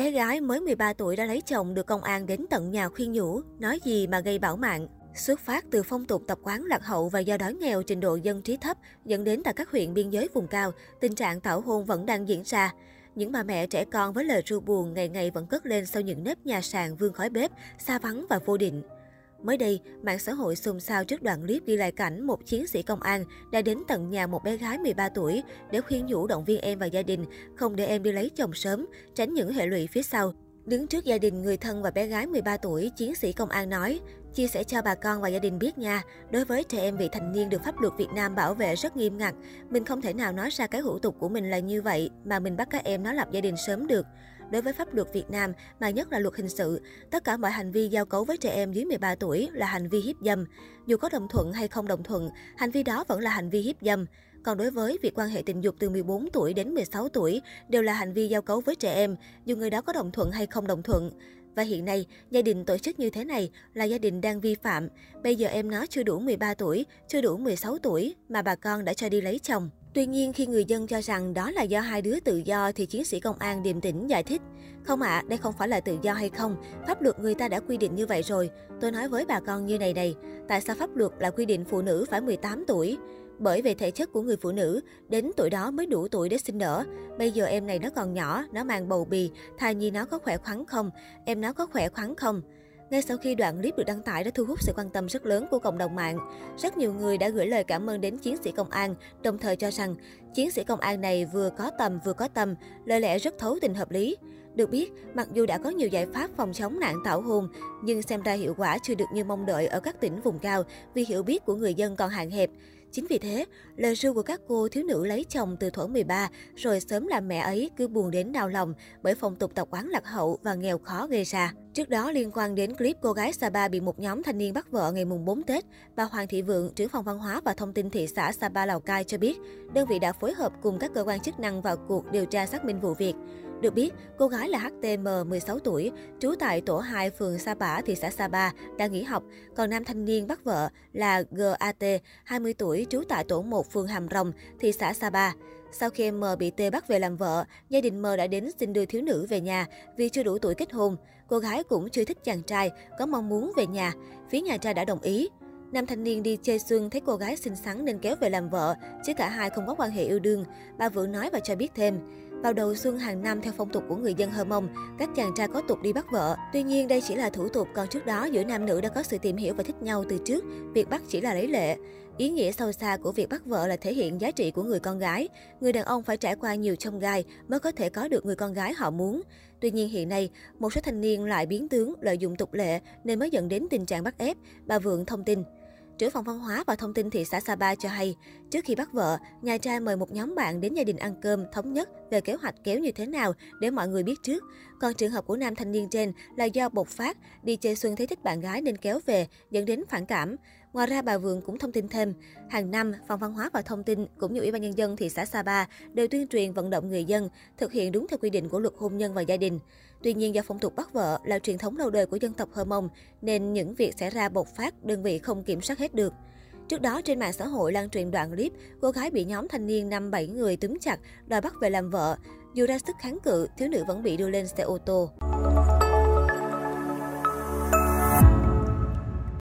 Bé gái mới 13 tuổi đã lấy chồng được công an đến tận nhà khuyên nhủ, nói gì mà gây bảo mạng. Xuất phát từ phong tục tập quán lạc hậu và do đói nghèo trình độ dân trí thấp dẫn đến tại các huyện biên giới vùng cao, tình trạng tảo hôn vẫn đang diễn ra. Những bà mẹ trẻ con với lời ru buồn ngày ngày vẫn cất lên sau những nếp nhà sàn vương khói bếp, xa vắng và vô định. Mới đây, mạng xã hội xôn xao trước đoạn clip ghi lại cảnh một chiến sĩ công an đã đến tận nhà một bé gái 13 tuổi để khuyên nhủ động viên em và gia đình không để em đi lấy chồng sớm, tránh những hệ lụy phía sau. Đứng trước gia đình, người thân và bé gái 13 tuổi, chiến sĩ công an nói, chia sẻ cho bà con và gia đình biết nha, đối với trẻ em vị thành niên được pháp luật Việt Nam bảo vệ rất nghiêm ngặt. Mình không thể nào nói ra cái hữu tục của mình là như vậy mà mình bắt các em nó lập gia đình sớm được. Đối với pháp luật Việt Nam, mà nhất là luật hình sự, tất cả mọi hành vi giao cấu với trẻ em dưới 13 tuổi là hành vi hiếp dâm. Dù có đồng thuận hay không đồng thuận, hành vi đó vẫn là hành vi hiếp dâm. Còn đối với việc quan hệ tình dục từ 14 tuổi đến 16 tuổi đều là hành vi giao cấu với trẻ em, dù người đó có đồng thuận hay không đồng thuận. Và hiện nay, gia đình tổ chức như thế này là gia đình đang vi phạm. Bây giờ em nó chưa đủ 13 tuổi, chưa đủ 16 tuổi mà bà con đã cho đi lấy chồng. Tuy nhiên, khi người dân cho rằng đó là do hai đứa tự do thì chiến sĩ công an điềm tĩnh giải thích. Không ạ, à, đây không phải là tự do hay không. Pháp luật người ta đã quy định như vậy rồi. Tôi nói với bà con như này này, tại sao pháp luật là quy định phụ nữ phải 18 tuổi? Bởi về thể chất của người phụ nữ, đến tuổi đó mới đủ tuổi để sinh nở. Bây giờ em này nó còn nhỏ, nó mang bầu bì, thai nhi nó có khỏe khoắn không? Em nó có khỏe khoắn không? Ngay sau khi đoạn clip được đăng tải đã thu hút sự quan tâm rất lớn của cộng đồng mạng. Rất nhiều người đã gửi lời cảm ơn đến chiến sĩ công an, đồng thời cho rằng chiến sĩ công an này vừa có tầm vừa có tâm, lời lẽ rất thấu tình hợp lý. Được biết, mặc dù đã có nhiều giải pháp phòng chống nạn tảo hôn, nhưng xem ra hiệu quả chưa được như mong đợi ở các tỉnh vùng cao vì hiểu biết của người dân còn hạn hẹp. Chính vì thế, lời ru của các cô thiếu nữ lấy chồng từ thuở 13 rồi sớm làm mẹ ấy cứ buồn đến đau lòng bởi phong tục tập quán lạc hậu và nghèo khó gây ra. Trước đó, liên quan đến clip cô gái Sapa bị một nhóm thanh niên bắt vợ ngày mùng 4 Tết, bà Hoàng Thị Vượng, trưởng phòng văn hóa và thông tin thị xã Sapa Lào Cai cho biết, đơn vị đã phối hợp cùng các cơ quan chức năng vào cuộc điều tra xác minh vụ việc. Được biết, cô gái là HTM, 16 tuổi, trú tại tổ 2 phường Sa Bả, thị xã Sa Pa đang nghỉ học. Còn nam thanh niên bắt vợ là GAT, 20 tuổi, trú tại tổ 1 phường Hàm Rồng, thị xã Sa Pa. Sau khi M bị T bắt về làm vợ, gia đình M đã đến xin đưa thiếu nữ về nhà vì chưa đủ tuổi kết hôn. Cô gái cũng chưa thích chàng trai, có mong muốn về nhà. Phía nhà trai đã đồng ý. Nam thanh niên đi chơi xuân thấy cô gái xinh xắn nên kéo về làm vợ, chứ cả hai không có quan hệ yêu đương. Bà Vượng nói và cho biết thêm. Vào đầu xuân hàng năm theo phong tục của người dân Hơ Mông, các chàng trai có tục đi bắt vợ. Tuy nhiên đây chỉ là thủ tục, còn trước đó giữa nam nữ đã có sự tìm hiểu và thích nhau từ trước, việc bắt chỉ là lấy lệ. Ý nghĩa sâu xa của việc bắt vợ là thể hiện giá trị của người con gái. Người đàn ông phải trải qua nhiều trông gai mới có thể có được người con gái họ muốn. Tuy nhiên hiện nay, một số thanh niên lại biến tướng, lợi dụng tục lệ nên mới dẫn đến tình trạng bắt ép, bà Vượng thông tin. Trưởng phòng văn hóa và thông tin thị xã Sapa cho hay, trước khi bắt vợ, nhà trai mời một nhóm bạn đến gia đình ăn cơm thống nhất về kế hoạch kéo như thế nào để mọi người biết trước. Còn trường hợp của nam thanh niên trên là do bộc phát, đi chơi xuân thấy thích bạn gái nên kéo về, dẫn đến phản cảm. Ngoài ra, bà Vượng cũng thông tin thêm, hàng năm, Phòng Văn hóa và Thông tin cũng như Ủy ban Nhân dân thị xã Sapa đều tuyên truyền vận động người dân thực hiện đúng theo quy định của luật hôn nhân và gia đình. Tuy nhiên, do phong tục bắt vợ là truyền thống lâu đời của dân tộc Hơ Mông, nên những việc xảy ra bộc phát, đơn vị không kiểm soát hết được. Trước đó, trên mạng xã hội lan truyền đoạn clip, cô gái bị nhóm thanh niên 5-7 người túm chặt, đòi bắt về làm vợ. Dù ra sức kháng cự, thiếu nữ vẫn bị đưa lên xe ô tô.